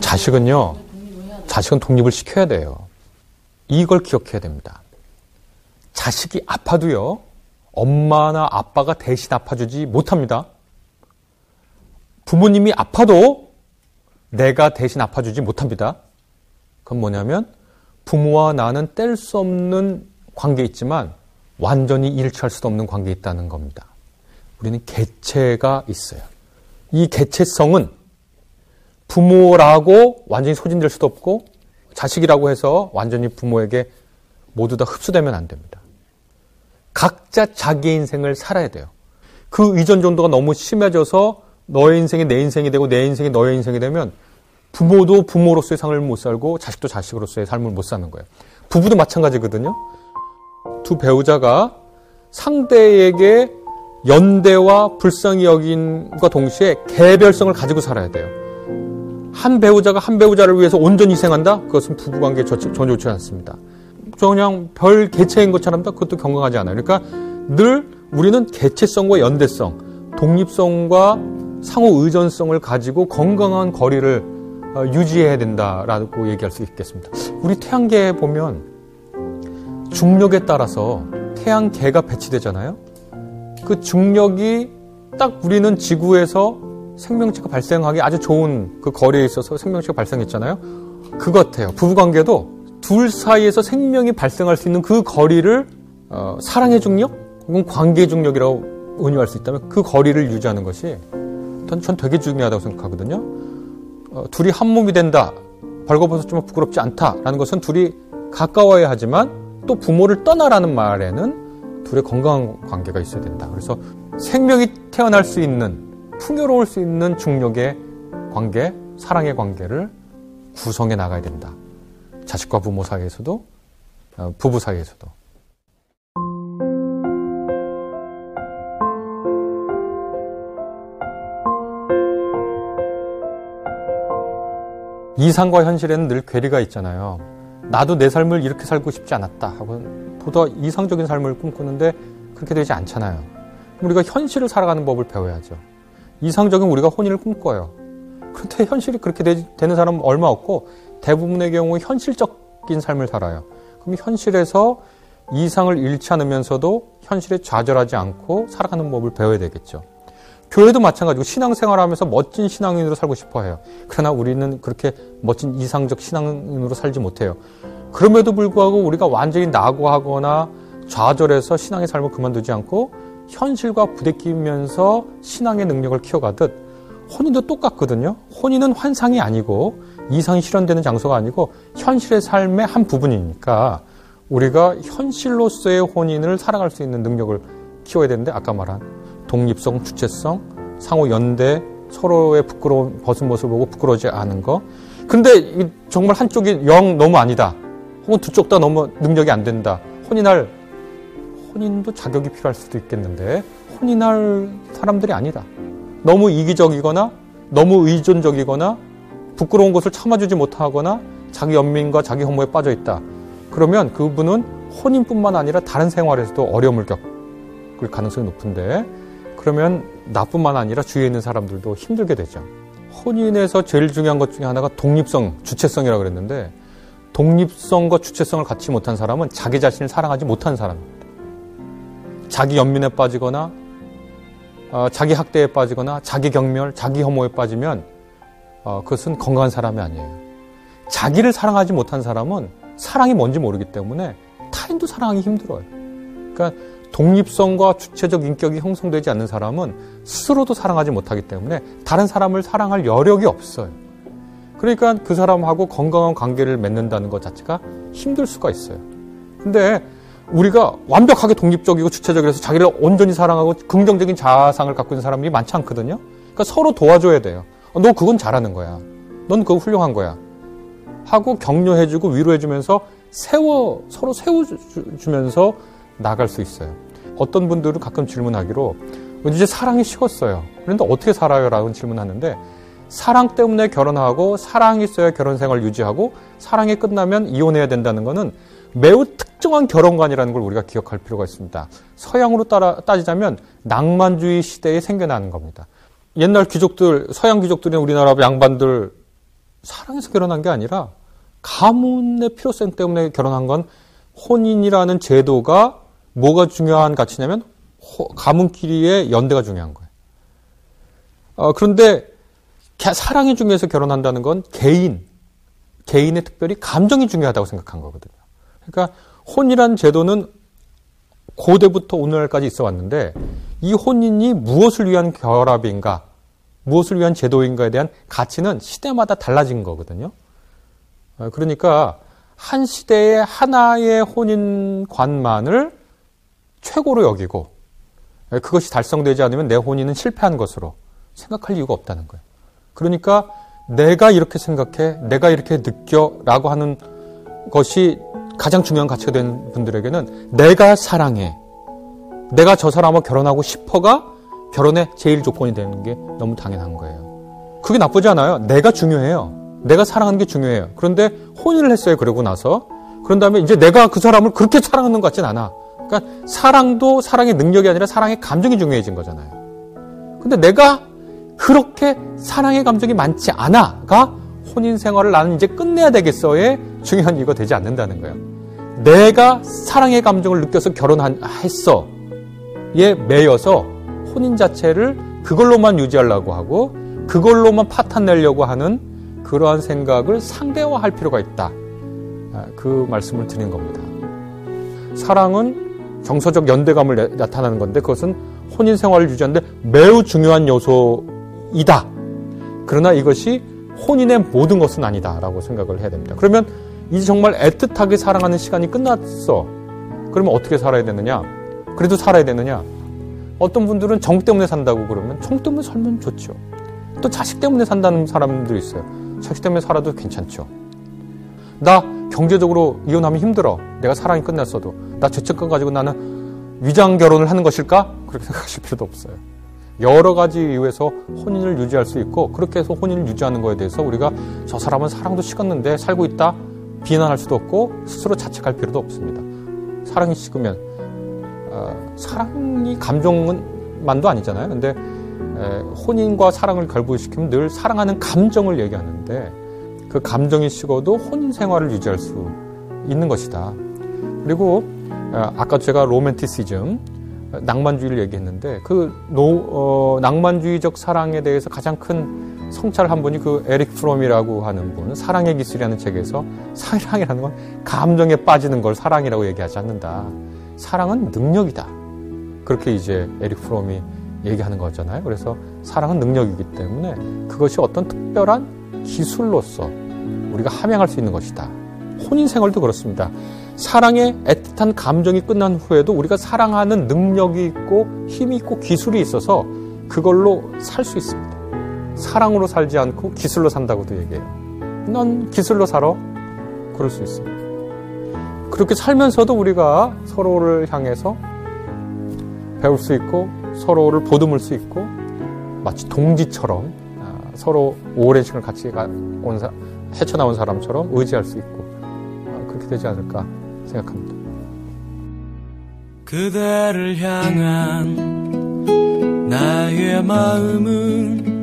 자식은요, 자식은 독립을 시켜야 돼요. 이걸 기억해야 됩니다. 자식이 아파도요, 엄마나 아빠가 대신 아파주지 못합니다. 부모님이 아파도 내가 대신 아파주지 못합니다. 그건 뭐냐면 부모와 나는 뗄 수 없는 관계 있지만 완전히 일치할 수도 없는 관계에 있다는 겁니다. 우리는 개체가 있어요. 이 개체성은 부모라고 완전히 소진될 수도 없고 자식이라고 해서 완전히 부모에게 모두 다 흡수되면 안 됩니다. 각자 자기 인생을 살아야 돼요. 그 이전 정도가 너무 심해져서 너의 인생이 내 인생이 되고 내 인생이 너의 인생이 되면 부모도 부모로서의 삶을 못 살고 자식도 자식으로서의 삶을 못 사는 거예요. 부부도 마찬가지거든요. 두 배우자가 상대에게 연대와 불쌍히 여긴과 동시에 개별성을 가지고 살아야 돼요. 한 배우자가 한 배우자를 위해서 온전히 희생한다? 그것은 부부관계에 전혀 좋지 않습니다. 그냥 별 개체인 것처럼 그것도 건강하지 않아요. 그러니까 늘 우리는 개체성과 연대성, 독립성과 상호 의존성을 가지고 건강한 거리를 어, 유지해야 된다라고 얘기할 수 있겠습니다. 우리 태양계에 보면 중력에 따라서 태양계가 배치되잖아요. 그 중력이 딱 우리는 지구에서 생명체가 발생하기 아주 좋은 그 거리에 있어서 생명체가 발생했잖아요. 그것 같아요. 부부관계도 둘 사이에서 생명이 발생할 수 있는 그 거리를 어, 사랑의 중력 혹은 관계의 중력이라고 은유할 수 있다면 그 거리를 유지하는 것이 전, 전 되게 중요하다고 생각하거든요. 어, 둘이 한 몸이 된다. 벌거벗었지만 부끄럽지 않다라는 것은 둘이 가까워야 하지만 또 부모를 떠나라는 말에는 둘의 건강한 관계가 있어야 된다. 그래서 생명이 태어날 수 있는 풍요로울 수 있는 중력의 관계, 사랑의 관계를 구성해 나가야 된다. 자식과 부모 사이에서도, 어, 부부 사이에서도. 이상과 현실에는 늘 괴리가 있잖아요. 나도 내 삶을 이렇게 살고 싶지 않았다 하고 보다 이상적인 삶을 꿈꾸는데 그렇게 되지 않잖아요. 우리가 현실을 살아가는 법을 배워야죠. 이상적인 우리가 혼인을 꿈꿔요. 그런데 현실이 그렇게 되, 는 사람은 얼마 없고 대부분의 경우 현실적인 삶을 살아요. 그럼 현실에서 이상을 잃지 않으면서도 현실에 좌절하지 않고 살아가는 법을 배워야 되겠죠. 교회도 마찬가지고 신앙생활 하면서 멋진 신앙인으로 살고 싶어 해요. 그러나 우리는 그렇게 멋진 이상적 신앙인으로 살지 못해요. 그럼에도 불구하고 우리가 완전히 낙오하거나 좌절해서 신앙의 삶을 그만두지 않고 현실과 부대끼면서 신앙의 능력을 키워가듯 혼인도 똑같거든요. 혼인은 환상이 아니고 이상이 실현되는 장소가 아니고 현실의 삶의 한 부분이니까 우리가 현실로서의 혼인을 살아갈 수 있는 능력을 키워야 되는데 아까 말한 독립성, 주체성, 상호 연대, 서로의 부끄러운 벗은 모습을 보고 부끄러워지 않은 거. 근데 정말 한쪽이 영 너무 아니다. 혹은 두 쪽 다 너무 능력이 안 된다. 혼인할 혼인도 자격이 필요할 수도 있겠는데 혼인할 사람들이 아니다. 너무 이기적이거나 너무 의존적이거나 부끄러운 것을 참아주지 못하거나 자기 연민과 자기 혐오에 빠져 있다. 그러면 그분은 혼인뿐만 아니라 다른 생활에서도 어려움을 겪을 가능성이 높은데 그러면 나뿐만 아니라 주위에 있는 사람들도 힘들게 되죠. 혼인에서 제일 중요한 것 중에 하나가 독립성, 주체성이라고 그랬는데 독립성과 주체성을 갖지 못한 사람은 자기 자신을 사랑하지 못한 사람입니다. 자기 연민에 빠지거나 어, 자기 학대에 빠지거나 자기 경멸, 자기 혐오에 빠지면 어, 그것은 건강한 사람이 아니에요. 자기를 사랑하지 못한 사람은 사랑이 뭔지 모르기 때문에 타인도 사랑하기 힘들어요. 그러니까 독립성과 주체적 인격이 형성되지 않는 사람은 스스로도 사랑하지 못하기 때문에 다른 사람을 사랑할 여력이 없어요. 그러니까 그 사람하고 건강한 관계를 맺는다는 것 자체가 힘들 수가 있어요. 근데 우리가 완벽하게 독립적이고 주체적이라서 자기를 온전히 사랑하고 긍정적인 자아상을 갖고 있는 사람이 많지 않거든요. 그러니까 서로 도와줘야 돼요. 어, 너 그건 잘하는 거야. 넌 그거 훌륭한 거야. 하고 격려해주고 위로해주면서 세워 서로 세워주면서 나갈 수 있어요. 어떤 분들은 가끔 질문하기로 이제 사랑이 식었어요. 그런데 어떻게 살아요? 라는 질문하는데 사랑 때문에 결혼하고 사랑이 있어야 결혼 생활 유지하고 사랑이 끝나면 이혼해야 된다는 것은 매우 특정한 결혼관이라는 걸 우리가 기억할 필요가 있습니다. 서양으로 따라, 따지자면 낭만주의 시대에 생겨나는 겁니다. 옛날 귀족들, 서양 귀족들이 우리나라 양반들 사랑해서 결혼한 게 아니라 가문의 필요성 때문에 결혼한 건 혼인이라는 제도가 뭐가 중요한 가치냐면 가문끼리의 연대가 중요한 거예요. 어, 그런데 사랑이 중요해서 결혼한다는 건 개인, 개인의 특별히 감정이 중요하다고 생각한 거거든요. 그러니까 혼이란 제도는 고대부터 오늘날까지 있어 왔는데 이 혼인이 무엇을 위한 결합인가, 무엇을 위한 제도인가에 대한 가치는 시대마다 달라진 거거든요. 어, 그러니까 한 시대의 하나의 혼인관만을 최고로 여기고 그것이 달성되지 않으면 내 혼인은 실패한 것으로 생각할 이유가 없다는 거예요. 그러니까 내가 이렇게 생각해, 내가 이렇게 느껴라고 하는 것이 가장 중요한 가치가 된 분들에게는 내가 사랑해, 내가 저 사람하고 결혼하고 싶어가 결혼의 제일 조건이 되는 게 너무 당연한 거예요. 그게 나쁘지 않아요. 내가 중요해요. 내가 사랑하는 게 중요해요. 그런데 혼인을 했어요. 그러고 나서. 그런 다음에 이제 내가 그 사람을 그렇게 사랑하는 것 같진 않아. 그러니까 사랑도 사랑의 능력이 아니라 사랑의 감정이 중요해진 거잖아요. 근데 내가 그렇게 사랑의 감정이 많지 않아가 혼인 생활을 나는 이제 끝내야 되겠어의 중요한 이유가 되지 않는다는 거예요. 내가 사랑의 감정을 느껴서 결혼했어. 에 매여서 혼인 자체를 그걸로만 유지하려고 하고 그걸로만 파탄 내려고 하는 그러한 생각을 상대화할 필요가 있다. 아, 그 말씀을 드린 겁니다. 사랑은 정서적 연대감을 나타나는 건데 그것은 혼인 생활을 유지하는데 매우 중요한 요소이다. 그러나 이것이 혼인의 모든 것은 아니다라고 생각을 해야 됩니다. 그러면 이제 정말 애틋하게 사랑하는 시간이 끝났어. 그러면 어떻게 살아야 되느냐? 그래도 살아야 되느냐? 어떤 분들은 정 때문에 산다고 그러면 정 때문에 살면 좋죠. 또 자식 때문에 산다는 사람도 있어요. 자식 때문에 살아도 괜찮죠. 나 경제적으로 이혼하면 힘들어. 내가 사랑이 끝났어도. 나 죄책감 가지고 나는 위장 결혼을 하는 것일까? 그렇게 생각하실 필요도 없어요. 여러 가지 이유에서 혼인을 유지할 수 있고 그렇게 해서 혼인을 유지하는 거에 대해서 우리가 저 사람은 사랑도 식었는데 살고 있다 비난할 수도 없고 스스로 자책할 필요도 없습니다. 사랑이 식으면 어, 사랑이 감정만도 아니잖아요. 근데 에, 혼인과 사랑을 결부시키면 늘 사랑하는 감정을 얘기하는데 그 감정이 식어도 혼인 생활을 유지할 수 있는 것이다. 그리고 어, 아까 제가 로맨티시즘 낭만주의를 얘기했는데 그 노, 어, 낭만주의적 사랑에 대해서 가장 큰 성찰을 한 분이 그 에릭 프롬이라고 하는 분 사랑의 기술이라는 책에서 사랑이라는 건 감정에 빠지는 걸 사랑이라고 얘기하지 않는다. 사랑은 능력이다. 그렇게 이제 에릭 프롬이 얘기하는 거잖아요. 그래서 사랑은 능력이기 때문에 그것이 어떤 특별한 기술로서 우리가 함양할 수 있는 것이다. 혼인 생활도 그렇습니다. 사랑의 애틋한 감정이 끝난 후에도 우리가 사랑하는 능력이 있고 힘이 있고 기술이 있어서 그걸로 살 수 있습니다. 사랑으로 살지 않고 기술로 산다고도 얘기해요. 넌 기술로 살아? 그럴 수 있습니다. 그렇게 살면서도 우리가 서로를 향해서 배울 수 있고 서로를 보듬을 수 있고 마치 동지처럼 아, 서로 오랜 시간을 같이 온 사, 헤쳐나온 사람처럼 의지할 수 있고 아, 그렇게 되지 않을까 생각합니다. 그대를 향한 나의 마음은